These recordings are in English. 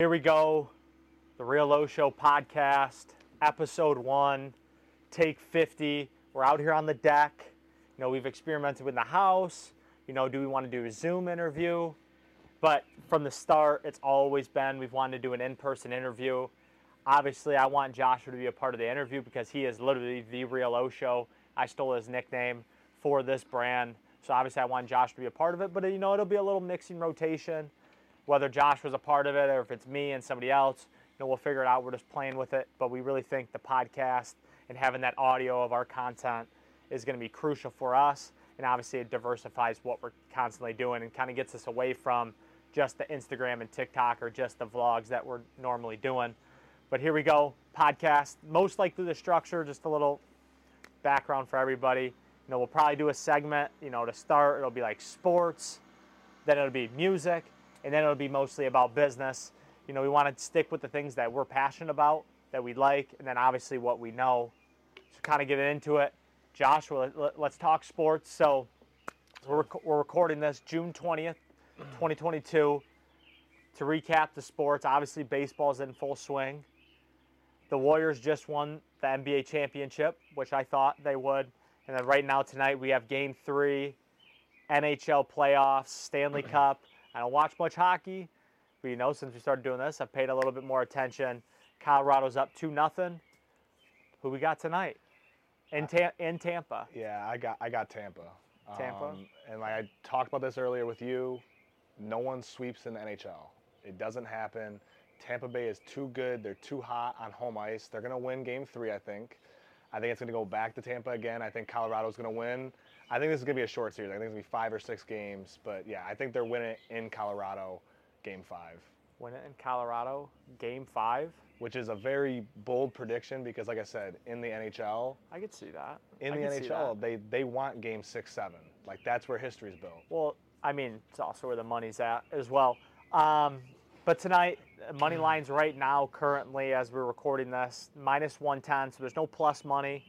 Here we go. The Real O Show podcast, episode one, take 50. We're out here on the deck. You know, we've experimented with the house. You know, do we want to do a Zoom interview? But from the start, it's always been we've wanted to do an in person interview. Obviously, I want Joshua to be a part of the interview because he is literally the Real O Show. I stole his nickname for this brand. So obviously, I want Josh to be a part of it. But, you know, it'll be a little mixing rotation whether Josh was a part of it or if it's me and somebody else, you know, we'll figure it out. We're just playing with it, but we really think the podcast and having that audio of our content is going to be crucial for us. And obviously, it diversifies what we're constantly doing and kind of gets us away from just the Instagram and TikTok or just the vlogs that we're normally doing. But here we go, podcast. Most likely the structure, just a little background for everybody. You know, we'll probably do a segment. You know, to start, it'll be like sports, then it'll be music, and then it'll be mostly about business. You know, we want to stick with the things that we're passionate about, that we like, and then obviously what we know. So kind of get into it. Joshua, let's talk sports. So we're, we're recording this June 20th, 2022. To recap the sports, obviously baseball's in full swing. The Warriors just won the NBA championship, which I thought they would. And then right now tonight we have game three, NHL playoffs, Stanley Cup. I don't watch much hockey, but you know, since we started doing this, I've paid a little bit more attention. Colorado's up two nothing. Who we got tonight? In, Ta- in Tampa. Yeah, I got I got Tampa. Tampa. Um, and like I talked about this earlier with you, no one sweeps in the NHL. It doesn't happen. Tampa Bay is too good. They're too hot on home ice. They're gonna win Game Three, I think. I think it's gonna go back to Tampa again. I think Colorado's gonna win. I think this is gonna be a short series. I think it's gonna be five or six games. But yeah, I think they're winning in Colorado, Game Five. Win it in Colorado, Game Five. Which is a very bold prediction because, like I said, in the NHL, I could see that. In I the NHL, they they want Game Six, Seven. Like that's where history's built. Well, I mean, it's also where the money's at as well. Um, but tonight, money lines right now, currently as we're recording this, minus 110. So there's no plus money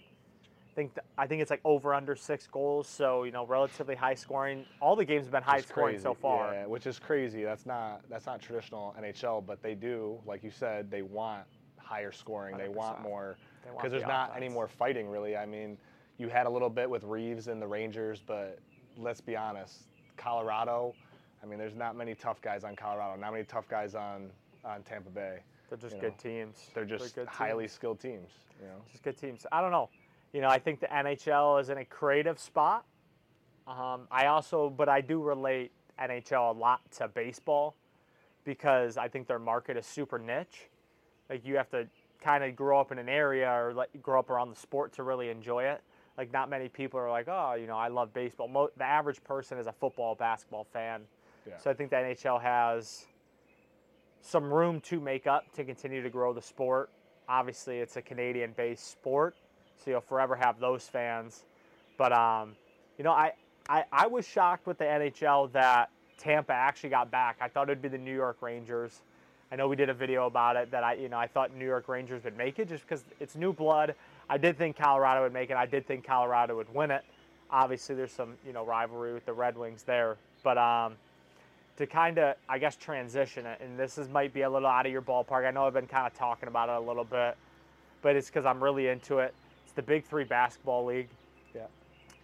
think th- I think it's like over under six goals, so you know relatively high scoring. All the games have been high scoring so far. Yeah, which is crazy. That's not that's not traditional NHL, but they do, like you said, they want higher scoring. 100%. They want more because there's the not any more fighting really. I mean, you had a little bit with Reaves and the Rangers, but let's be honest, Colorado. I mean, there's not many tough guys on Colorado. Not many tough guys on on Tampa Bay. They're just good know. teams. They're just They're highly teams. skilled teams. You know, just good teams. I don't know. You know, I think the NHL is in a creative spot. Um, I also, but I do relate NHL a lot to baseball because I think their market is super niche. Like you have to kind of grow up in an area or let, grow up around the sport to really enjoy it. Like not many people are like, oh, you know, I love baseball. Mo- the average person is a football, basketball fan. Yeah. So I think the NHL has some room to make up to continue to grow the sport. Obviously, it's a Canadian-based sport, so you'll forever have those fans. But um, you know, I, I I was shocked with the NHL that Tampa actually got back. I thought it'd be the New York Rangers. I know we did a video about it that I you know I thought New York Rangers would make it just because it's new blood. I did think Colorado would make it. I did think Colorado would win it. Obviously, there's some you know rivalry with the Red Wings there, but um, to kind of I guess transition it, and this is might be a little out of your ballpark. I know I've been kind of talking about it a little bit, but it's because I'm really into it the Big Three basketball league. Yeah.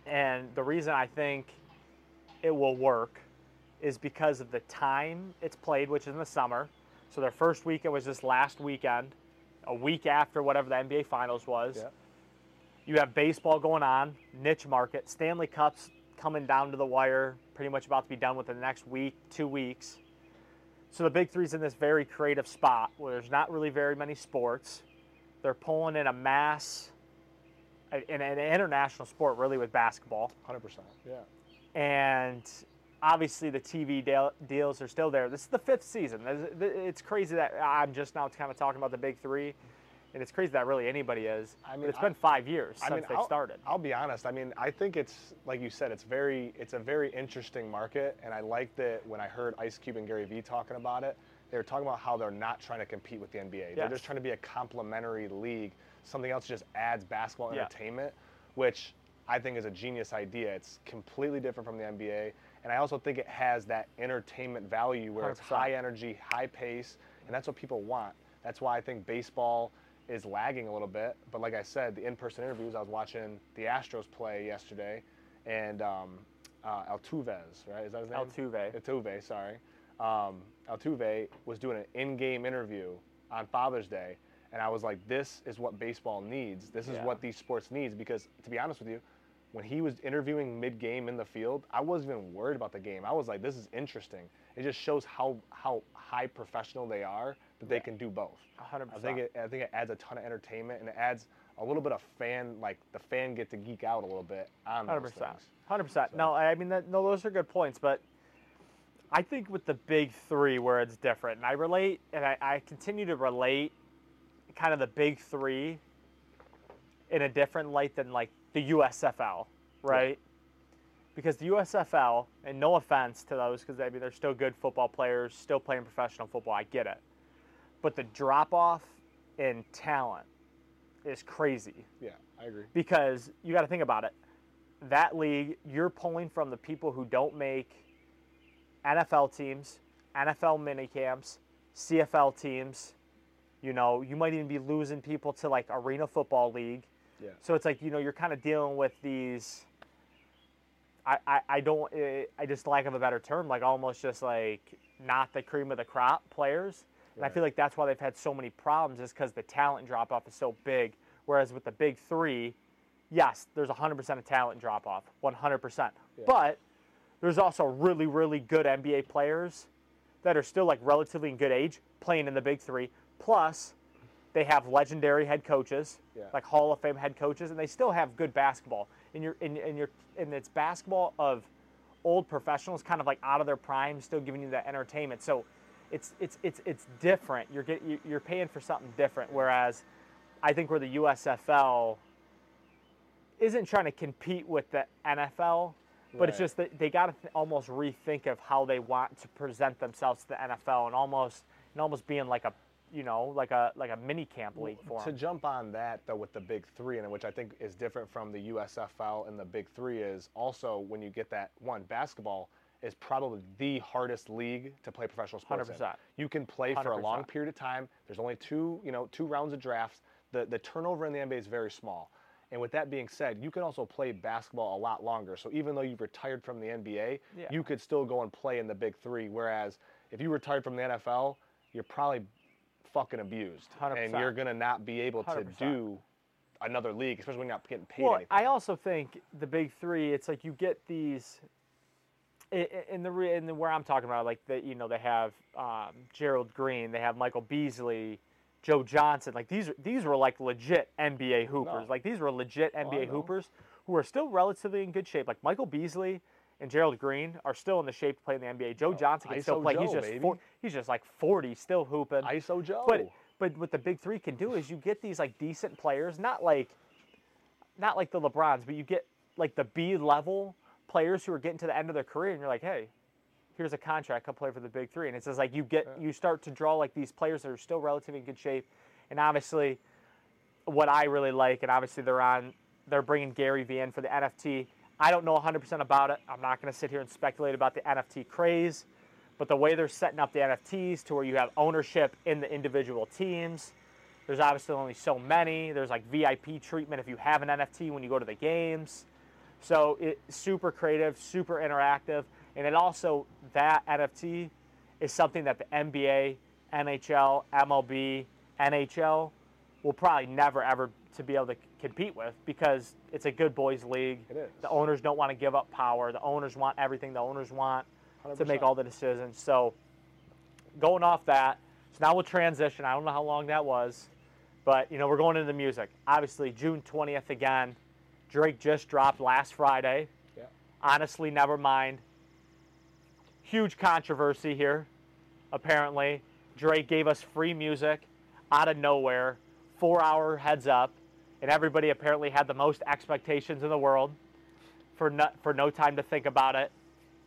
And the reason I think it will work is because of the time it's played, which is in the summer. So their first weekend was this last weekend, a week after whatever the NBA Finals was. Yeah. You have baseball going on, niche market, Stanley Cups coming down to the wire, pretty much about to be done within the next week, two weeks. So the Big Three's in this very creative spot where there's not really very many sports. They're pulling in a mass in an international sport, really, with basketball. 100%. Yeah. And obviously, the TV deal, deals are still there. This is the fifth season. It's crazy that uh, I'm just now kind of talking about the big three. And it's crazy that really anybody is. I mean, but it's been five years I since mean, they started. I'll be honest. I mean, I think it's like you said. It's very, it's a very interesting market, and I liked it when I heard Ice Cube and Gary Vee talking about it. They were talking about how they're not trying to compete with the NBA. Yes. They're just trying to be a complementary league something else just adds basketball yeah. entertainment, which I think is a genius idea. It's completely different from the NBA, and I also think it has that entertainment value where 100%. it's high energy, high pace, and that's what people want. That's why I think baseball is lagging a little bit. But like I said, the in-person interviews, I was watching the Astros play yesterday, and um, uh, right? Is that his name? Altuve. Altuve, sorry. Um, Altuve was doing an in-game interview on Father's Day, and I was like, "This is what baseball needs. This is Yeah. what these sports needs." Because to be honest with you, when he was interviewing mid-game in the field, I wasn't even worried about the game. I was like, "This is interesting." It just shows how how high professional they are that they Yeah. can do both. A hundred I think it I think it adds a ton of entertainment and it adds a little bit of fan like the fan get to geek out a little bit on Hundred those percent. things. Hundred percent. So- No, I mean that, no, those are good points, but I think with the big three where it's different, and I relate, and I, I continue to relate, kind of the big three, in a different light than like the USFL, right? Because the USFL, and no offense to those, because I mean they're still good football players, still playing professional football. I get it, but the drop off in talent is crazy Yeah, I agree. because you got to think about it. That league, you're pulling from the people who don't make NFL teams, NFL mini camps, CFL teams. You know, you might even be losing people to like Arena Football League. Yeah. So it's like you know you're kind of dealing with these. I, I, I don't eh, I just lack of a better term like almost just like not the cream of the crop players and I feel like that's why they've had so many problems is because the talent drop off is so big whereas with the big three yes there's 100% of talent drop off 100% Yeah. but there's also really really good NBA players that are still like relatively in good age playing in the big three plus they have legendary head coaches Yeah. like Hall of Fame head coaches, and they still have good basketball. And you're in, in your and it's basketball of old professionals, kind of like out of their prime, still giving you that entertainment. So it's it's it's it's different. You're get you- you're paying for something different. Whereas I think where the USFL isn't trying to compete with the NFL, but it's just that they got to th- almost rethink of how they want to present themselves to the NFL, and almost and almost being like a you know like a like a mini camp league for to 'em. jump on that though with the big three and which i think is different from the usfl and the big three is also when you get that one basketball is probably the hardest league to play professional sports in. 100%. you can play for a long period of time there's only two you know two rounds of drafts the, the turnover in the nba is very small and with that being said you can also play basketball a lot longer so even though you've retired from the nba Yeah. you could still go and play in the big three whereas if you retired from the nfl you're probably fucking abused and 100%. you're going to not be able to 100%. do another league, especially when you're not getting paid Well, anything. I also think the big three. It's like you get these. In the in the, where I'm talking about, like the you know they have um, Gerald Green, they have Michael Beasley, Joe Johnson. Like these these were like legit NBA hoopers. No. Like these were legit Oh, NBA hoopers who are still relatively in good shape. Like Michael Beasley and Gerald Green are still in the shape to play in the NBA. Joe oh, Johnson can still ISO play. he's just four, he's just like 40, still hooping. ISO Joe. But but what the big three can do is you get these like decent players, not like not like the LeBrons, but you get like the B level players who are getting to the end of their career, and you're like, hey, here's a contract, come play for the big three, and it's just like you get you start to draw like these players that are still relatively in good shape, and obviously, what I really like, and obviously they're on, they're bringing Gary Vee in for the NFT. I don't know 100% about it. I'm not going to sit here and speculate about the NFT craze, but the way they're setting up the NFTs to where you have ownership in the individual teams. There's obviously only so many. There's like VIP treatment if you have an NFT when you go to the games. So it's super creative, super interactive, and it also that NFT is something that the NBA, NHL, MLB, NHL will probably never ever to be able to compete with because it's a good boys league. It is. The owners don't want to give up power. The owners want everything. The owners want to make all the decisions. So going off that, so now we'll transition. I don't know how long that was, but you know we're going into the music. Obviously, June 20th again. Drake just dropped last Friday. Yeah. Honestly, Nevermind. Huge controversy here. Apparently, Drake gave us free music out of nowhere, four-hour heads up, and everybody apparently had the most expectations in the world for no, for no time to think about it.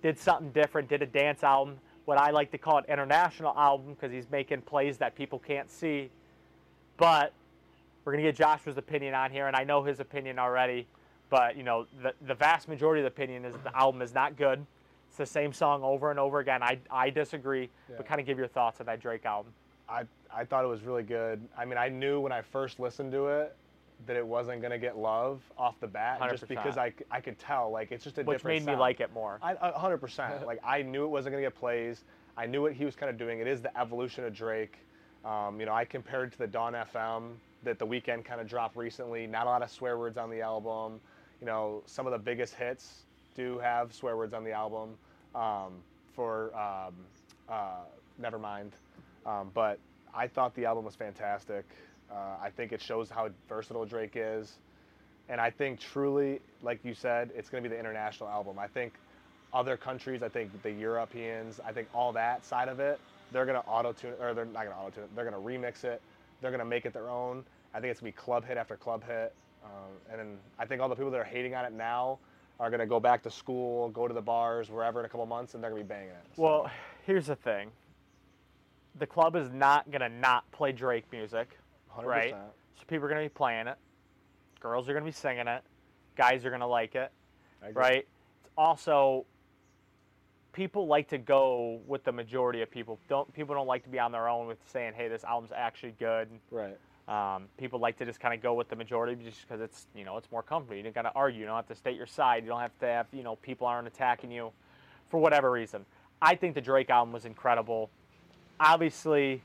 Did something different. Did a dance album, what I like to call an international album because he's making plays that people can't see. But we're gonna get Joshua's opinion on here, and I know his opinion already. But you know, the the vast majority of the opinion is the album is not good. It's the same song over and over again. I I disagree, but kind of give your thoughts on that Drake album. I I thought it was really good. I mean, I knew when I first listened to it that it wasn't gonna get love off the bat, just 100%. because I, I could tell like it's just a which different made me sound. like it more. Hundred percent. Like I knew it wasn't gonna get plays. I knew what he was kind of doing. It is the evolution of Drake. Um, you know, I compared to the Dawn FM that the Weeknd kind of dropped recently. Not a lot of swear words on the album. You know, some of the biggest hits do have swear words on the album. Um, for um, uh, Nevermind, um, but I thought the album was fantastic. Uh, I think it shows how versatile Drake is. And I think truly, like you said, it's going to be the international album. I think other countries, I think the Europeans, I think all that side of it, they're going to auto tune or they're not going to auto tune it. They're going to remix it. They're going to make it their own. I think it's going to be club hit after club hit. Um, and then I think all the people that are hating on it now are going to go back to school, go to the bars, wherever in a couple months, and they're going to be banging it. So, Well, here's the thing. The club is not gonna not play Drake music, 100%. right? so people are gonna be playing it. Girls are gonna be singing it. Guys are gonna like it, right? It's also people like to go with the majority of people. Don't people don't like to be on their own with saying, "Hey, this album's actually good." Right. Um, people like to just kind of go with the majority just because it's you know it's more comfortable. You don't got to argue. You don't have to state your side. You don't have to have you know people aren't attacking you for whatever reason. I think the Drake album was incredible. Obviously,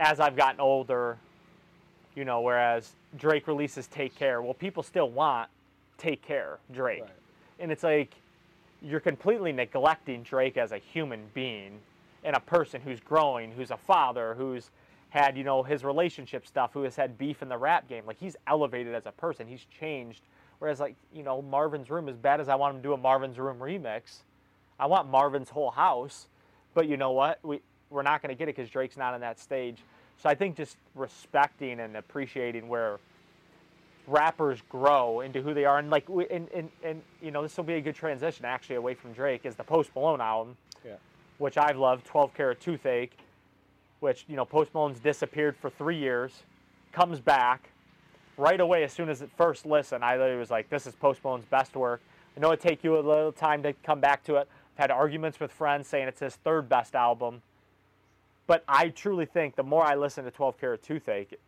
as I've gotten older, you know, whereas Drake releases Take Care, well, people still want Take Care, Drake. Right. And it's like you're completely neglecting Drake as a human being and a person who's growing, who's a father, who's had, you know, his relationship stuff, who has had beef in the rap game. Like he's elevated as a person. He's changed. Whereas like, you know, Marvin's Room, as bad as I want him to do a Marvin's Room remix, I want Marvin's whole house. But you know what? We we're not gonna get it because Drake's not on that stage. So I think just respecting and appreciating where rappers grow into who they are. And like we, and, and, and you know this will be a good transition actually away from drake is the post malone album Yeah. which i've loved 12 carat toothache which you know post malone's disappeared for three years comes back right away as soon as it first listened. I literally was like this is post malone's best work. I know it take you a little time to come back to it. I've had arguments with friends saying it's his third best album but i truly think the more i listen to 12 carat toothache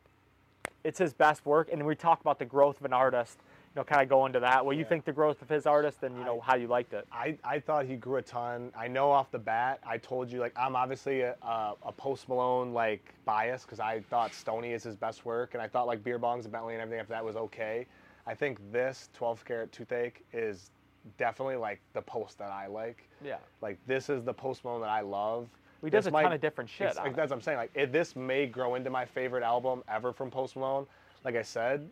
it's his best work. And we talk about the growth of an artist, you know, kind of go into that. What you Yeah. think the growth of his artist, and you know how you liked it. I, I thought he grew a ton. I know off the bat, I told you like I'm obviously a, a, a Post Malone like bias because I thought Stoney is his best work, and I thought like Beer Bongs and Bentley and everything after that was okay. I think this 12 carat toothache is definitely like the post that I like. Yeah, Like this is the Post Malone that I love. He does This a might- ton of different shit. Ex- on like, it. that's what I'm saying. Like it, this may grow into my favorite album ever from Post Malone. Like I said,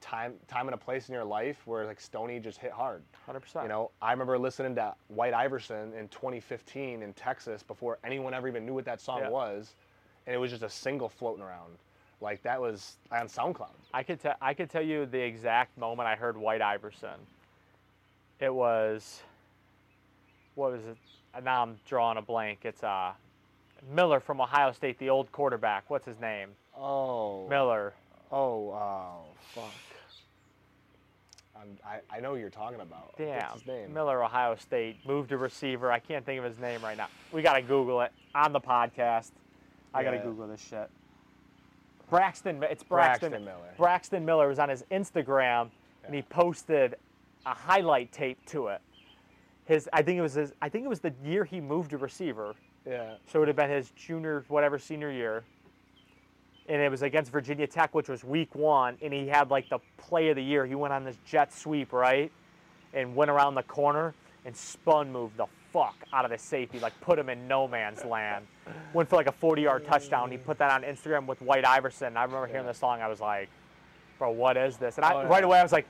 time time and a place in your life where like Stoney just hit hard. 100%. You know, I remember listening to White Iverson in 2015 in Texas before anyone ever even knew what that song Yeah. was, and it was just a single floating around. Like that was on SoundCloud. I could tell I could tell you the exact moment I heard White Iverson. It was what was it? Now I'm drawing a blank. It's uh Miller from Ohio State, the old quarterback. What's his name? Oh. Miller. Oh. Oh. Fuck. I'm, I I know who you're talking about. Damn. What's his name? Miller, Ohio State, moved to receiver. I can't think of his name right now. We got to Google it on the podcast. I got to Google this shit. Braxton, it's Braxton, Braxton Miller. Braxton Miller was on his Instagram and he posted a highlight tape to it. His, I think it was his, I think it was the year he moved to receiver. Yeah. So it would have been his junior, whatever, senior year. And it was against Virginia Tech, which was week one. And he had like the play of the year. He went on this jet sweep, right? And went around the corner and spun moved the fuck out of the safety, like put him in no man's land. Went for like a 40 yard touchdown. He put that on Instagram with White Iverson. I remember hearing Yeah. the song. I was like, bro, what is this? And I, Oh, yeah. right away, I was like,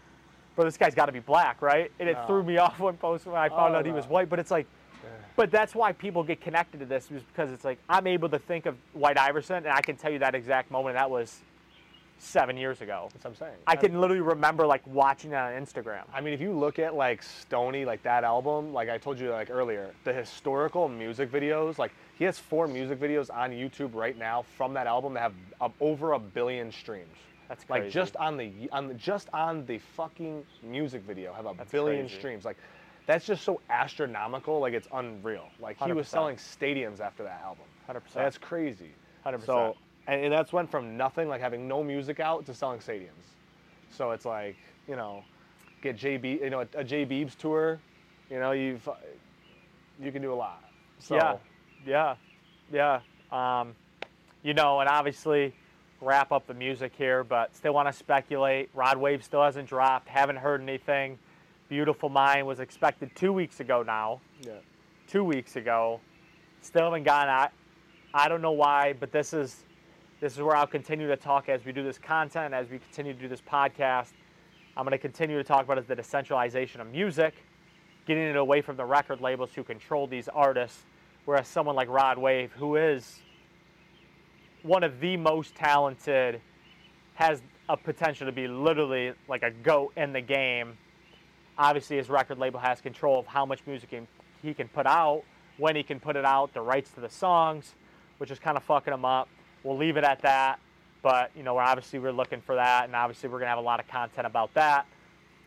bro, this guy's got to be black, right? And it No. threw me off when post when I found Oh, out he was white. But it's like, but that's why people get connected to this is because it's like I'm able to think of White Iverson and I can tell you that exact moment. That was seven years ago. That's what I'm saying. I can literally remember like watching it on Instagram. I mean, if you look at like Stoney, like that album, like I told you like earlier, the historical music videos, like he has four music videos on YouTube right now from that album that have uh, over a billion streams. That's Like just on the on the, just on the fucking music video have a That's billion crazy. streams. Like that's just so astronomical. Like it's unreal. Like he was 100%. selling stadiums after that album. Hundred percent. That's crazy. Hundred So, percent. and, and that's went from nothing, like having no music out, to selling stadiums. So it's like, you know, get JB, you know, a, a J Beebs tour, you know, you've, you can do a lot. So, Yeah, yeah, yeah. Um, you know, and obviously wrap up the music here, but still want to speculate. Rod Wave still hasn't dropped. Haven't heard anything. Beautiful Mind was expected two weeks ago now. yeah. Two weeks ago. Still haven't gotten. I, I don't know why, but this is this is where I'll continue to talk as we do this content, as we continue to do this podcast. I'm going to continue to talk about is the decentralization of music, getting it away from the record labels who control these artists, whereas someone like Rod Wave, who is one of the most talented, has a potential to be literally like a goat in the game. Obviously, his record label has control of how much music he- can put out, when he can put it out, the rights to the songs, which is kind of fucking him up. We'll leave it at that. But you know, we're obviously we're looking for that, and obviously we're gonna have a lot of content about that.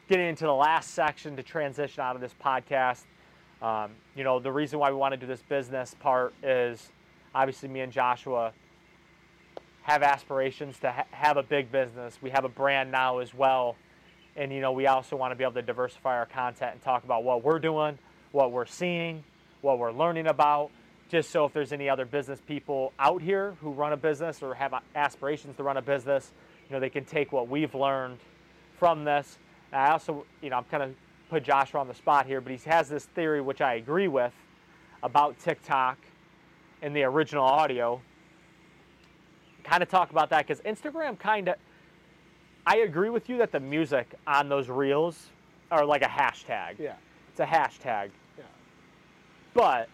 Getting into the last section to transition out of this podcast. Um, you know, the reason why we want to do this business part is obviously me and Joshua have aspirations to ha- have a big business. We have a brand now as well. And, you know, we also want to be able to diversify our content and talk about what we're doing, what we're seeing, what we're learning about, just so if there's any other business people out here who run a business or have aspirations to run a business, you know, they can take what we've learned from this. And I also, you know, I'm kind of put Joshua on the spot here, but he has this theory, which I agree with, about TikTok and the original audio. Kind of talk about that because Instagram kind of, I agree with you that the music on those reels are like a hashtag. Yeah. It's a hashtag. Yeah. But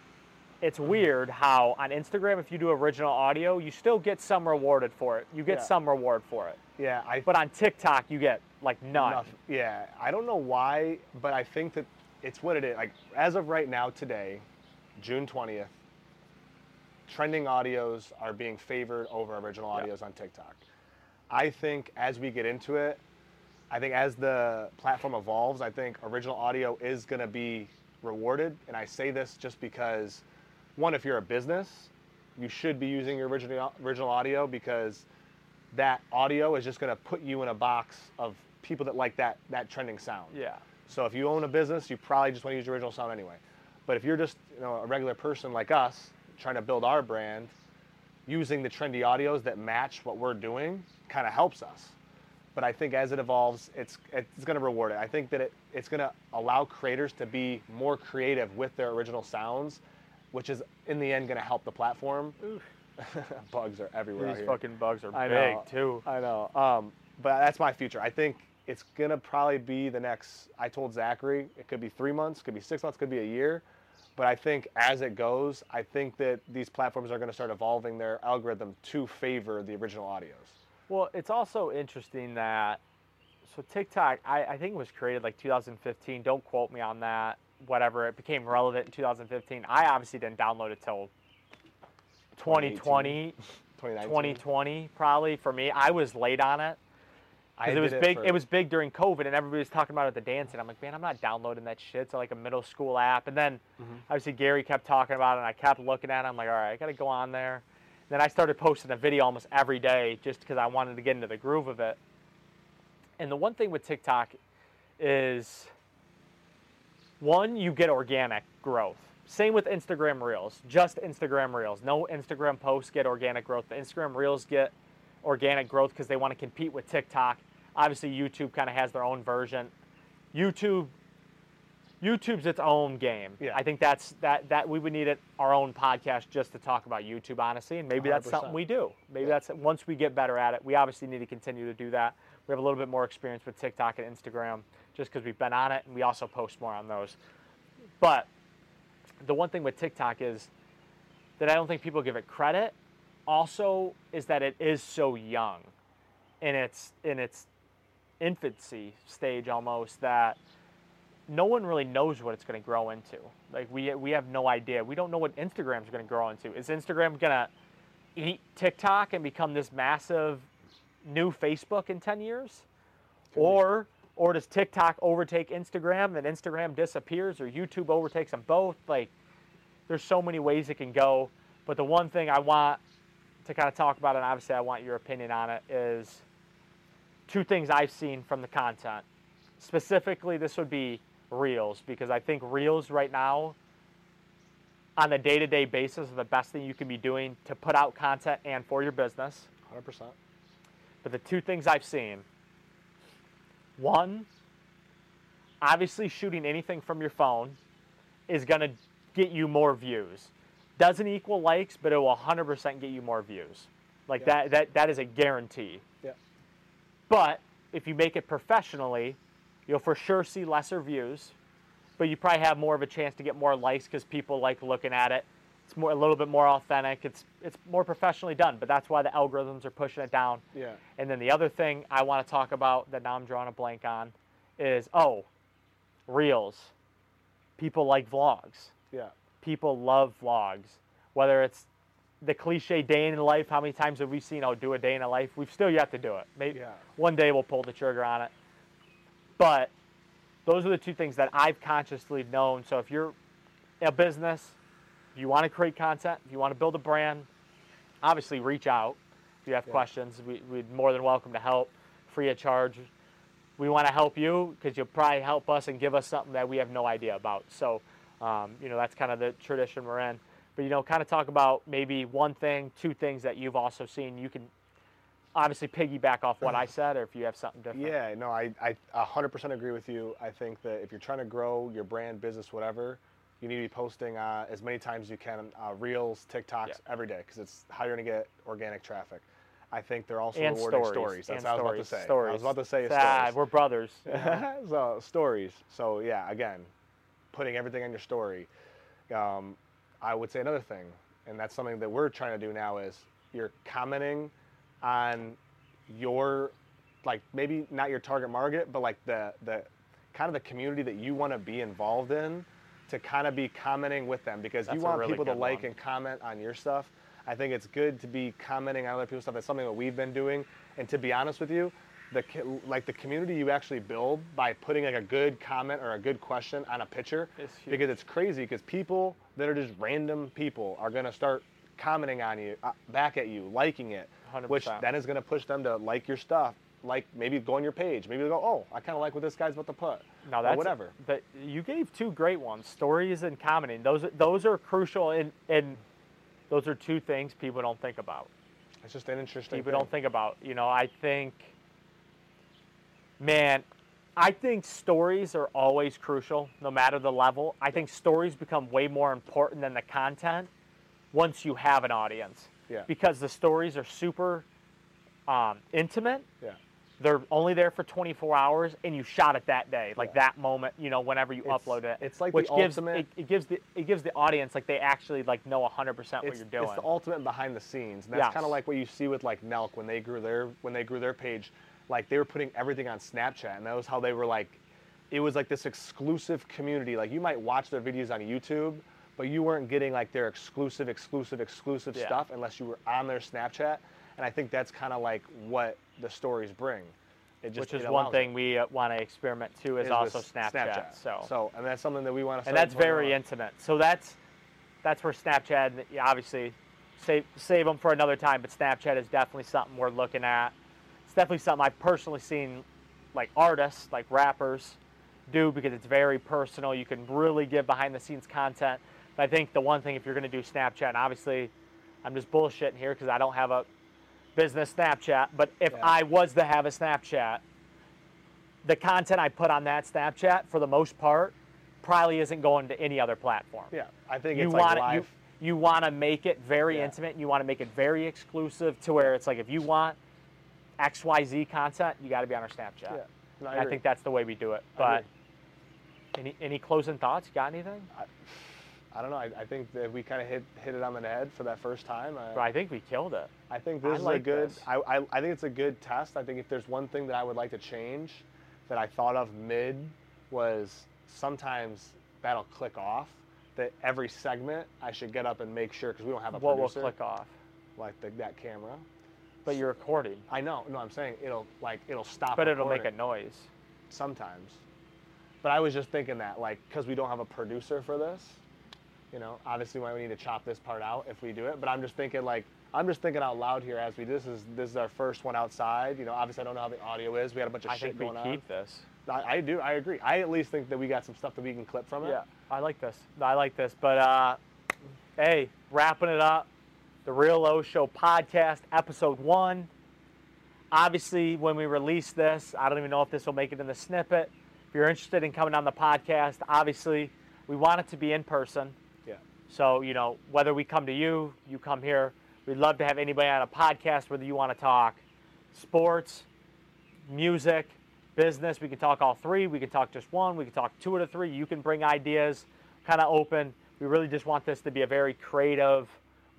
it's weird how on Instagram, if you do original audio, you still get some rewarded for it. You get Yeah. some reward for it. Yeah. I But on TikTok, you get like none. Nothing. Yeah, I don't know why, but I think that it's what it is. Like as of right now, today, June twentieth, trending audios are being favored over original Yeah. audios on TikTok. I think as we get into it, I think as the platform evolves, I think original audio is going to be rewarded. And I say this just because, one, if you're a business, you should be using your original original audio because that audio is just going to put you in a box of people that like that that trending sound. Yeah. So if you own a business, you probably just want to use your original sound anyway. But if you're just you know a regular person like us trying to build our brand, using the trendy audios that match what we're doing kind of helps us. But I think as it evolves, it's it's going to reward it. I think that it, it's going to allow creators to be more creative with their original sounds, which is in the end going to help the platform. Bugs are everywhere These fucking bugs are I big know. too. I know. Um, but that's my future. I think it's gonna probably be the next. I told Zachary it could be three months, could be six months, could be a year. But I think as it goes, I think that these platforms are going to start evolving their algorithm to favor the original audios. Well, it's also interesting that so TikTok, I, I think it was created like 2015. Don't quote me on that. Whatever, it became relevant in 2015. I obviously didn't download it till 2020, 2020 probably for me. I was late on it because it was did big. for- It was big during COVID, and everybody was talking about it at the dance. And I'm like, man, I'm not downloading that shit. It's like a middle school app. And then Mm-hmm. obviously Gary kept talking about it, and I kept looking at it. I'm like, all right, I got to go on there. And Then I started posting a video almost every day just because I wanted to get into the groove of it. And the one thing with TikTok is one, you get organic growth. Same with Instagram Reels, just Instagram Reels. No Instagram posts get organic growth. The Instagram Reels get organic growth because they want to compete with TikTok. Obviously, YouTube kind of has their own version. YouTube, YouTube's its own game. Yeah. I think that's that that we would need it, our own podcast just to talk about YouTube, honestly, and maybe that's something 100%. we do. Maybe Yeah. that's once we get better at it. We obviously need to continue to do that. We have a little bit more experience with TikTok and Instagram just because we've been on it, and we also post more on those. But the one thing with TikTok is that I don't think people give it credit. Also, is that it is so young, in its in its infancy stage almost that no one really knows what it's going to grow into. Like we we have no idea. We don't know what Instagram's going to grow into. Is Instagram going to eat TikTok and become this massive new Facebook in 10 years? Or or does TikTok overtake Instagram and Instagram disappears or YouTube overtakes them both? Like there's so many ways it can go. But the one thing I want to kind of talk about, and obviously I want your opinion on it, is two things I've seen from the content. Specifically, this would be Reels, because I think Reels right now, on a day to day basis, are the best thing you can be doing to put out content and for your business. 100%. But the two things I've seen one, obviously, shooting anything from your phone is going to get you more views. Doesn't equal likes, but it will 100% get you more views. Like Yeah. that, that, that is a guarantee. But if you make it professionally, you'll for sure see lesser views, but you probably have more of a chance to get more likes because people like looking at it. It's more a little bit more authentic. It's it's more professionally done, but that's why the algorithms are pushing it down. Yeah. And then the other thing I want to talk about that now I'm drawing a blank on is oh, reels. People like vlogs. Yeah. People love vlogs. Whether it's the cliche day in life, how many times have we seen, oh, do a day in a life? We've still yet to do it. Maybe Yeah. one day we'll pull the trigger on it. But those are the two things that I've consciously known. So if you're a business, you want to create content, if you want to build a brand, obviously reach out. If you have Yeah. questions, we, we'd more than welcome to help, free of charge. We want to help you because you'll probably help us and give us something that we have no idea about. So, um, you know, that's kind of the tradition we're in. But, you know, kind of talk about maybe one thing, two things that you've also seen. You can obviously piggyback off what I said, or if you have something different. Yeah, no, I, I 100% agree with you. I think that if you're trying to grow your brand, business, whatever, you need to be posting uh, as many times as you can uh, Reels, TikToks Yeah. every day because it's how you're going to get organic traffic. I think they're also And rewarding stories. stories. That's and what I was stories. about to say. Stories. I was about to say Ah, stories. we're brothers. Yeah. so stories. So yeah, again, putting everything on your story. Um, I would say another thing, and that's something that we're trying to do now is you're commenting on your like maybe not your target market, but like the the kind of the community that you want to be involved in to kind of be commenting with them because That's you want really people to like one. and comment on your stuff. I think it's good to be commenting on other people's stuff. That's something that we've been doing. And to be honest with you, the like the community you actually build by putting like a good comment or a good question on a picture, It's huge. because it's crazy. Because people that are just random people are gonna start commenting on you, uh, back at you, liking it, which 100%. then is gonna push them to like your stuff. Like maybe go on your page. Maybe they go, oh, I kind of like what this guy's about to put. No, Or whatever. That you gave two great ones: stories and commenting. Those those are crucial, and and those are two things people don't think about. It's just an interesting. People thing. don't think about. You know, I think, man, I think stories are always crucial, no matter the level. I think stories become way more important than the content once you have an audience. Yeah. Because the stories are super um, intimate. Yeah. They're only there for 24 hours, and you shot it that day, like Yeah. that moment. You know, whenever you It's- upload it, it's like the which gives ultimate- it, it gives the it gives the audience like they actually like know 100% what it's, you're doing. it's the ultimate behind the scenes. And that's Yes. kind of like what you see with like Nelk when they grew their when they grew their page, like they were putting everything on Snapchat, and that was how they were like, it was like this exclusive community. Like you might watch their videos on YouTube, but you weren't getting like their exclusive, exclusive, exclusive Yeah. stuff unless you were on their Snapchat. And I think that's kind of like what the stories bring. It just, which is one thing it. we uh, want to experiment too is, Is also with Snapchat. So. so, and that's something that we want to. and that's very intimate. So that's that's where Snapchat, obviously, save save them for another time. But Snapchat is definitely something we're looking at. It's definitely something I've personally seen, like artists, like rappers, do because it's very personal. You can really give behind the scenes content. But I think the one thing if you're going to do Snapchat, and obviously, I'm just bullshitting here because I don't have a business Snapchat. But if Yeah. I was to have a Snapchat, the content I put on that Snapchat, for the most part, probably isn't going to any other platform. Yeah, I think you it's like want live. you you want to make it very Yeah. intimate. You want to make it very exclusive to where it's like if you want X Y Z content, you got to be on our Snapchat. yeah, no, I, I think that's the way we do it. But any any closing thoughts? You got anything? I don't know. I, I think that we kind of hit hit it on the head for that first time. I, But I think we killed it. I think I this is a good. this. I, I, I think it's a good test. I think if there's one thing that I would like to change, that I thought of mid, was sometimes that'll click off. That every segment I should get up and make sure because we don't have a What will click off? like the, that camera. But you're recording. I know. No, I'm saying it'll like it'll stop. But it'll make a noise. sometimes. But I was just thinking that like because we don't have a producer for this, You know, obviously, why we need to chop this part out if we do it. But I'm just thinking, like, I'm just thinking out loud here as we do this. Is this is our first one outside? You know, obviously, I don't know how the audio is. We had a bunch of I shit think we going keep this. on. I, I do. I agree. I at least think that we got some stuff that we can clip from it. Yeah, I like this. I like this. But uh, hey, wrapping it up, the Real O Show podcast, episode one. Obviously, when we release this, I don't even know if this will make it in the snippet. If you're interested in coming on the podcast, obviously, we want it to be in person. Yeah. So, you know, whether we come to you, you come here, we'd love to have anybody on a podcast, whether you want to talk sports, music, business. We can talk all three. We can talk just one. We can talk two out of three. You can bring ideas, kind of open. We really just want this to be a very creative,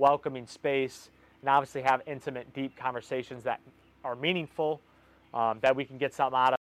welcoming space, and obviously have intimate, deep conversations that are meaningful, um, that we can get something out of.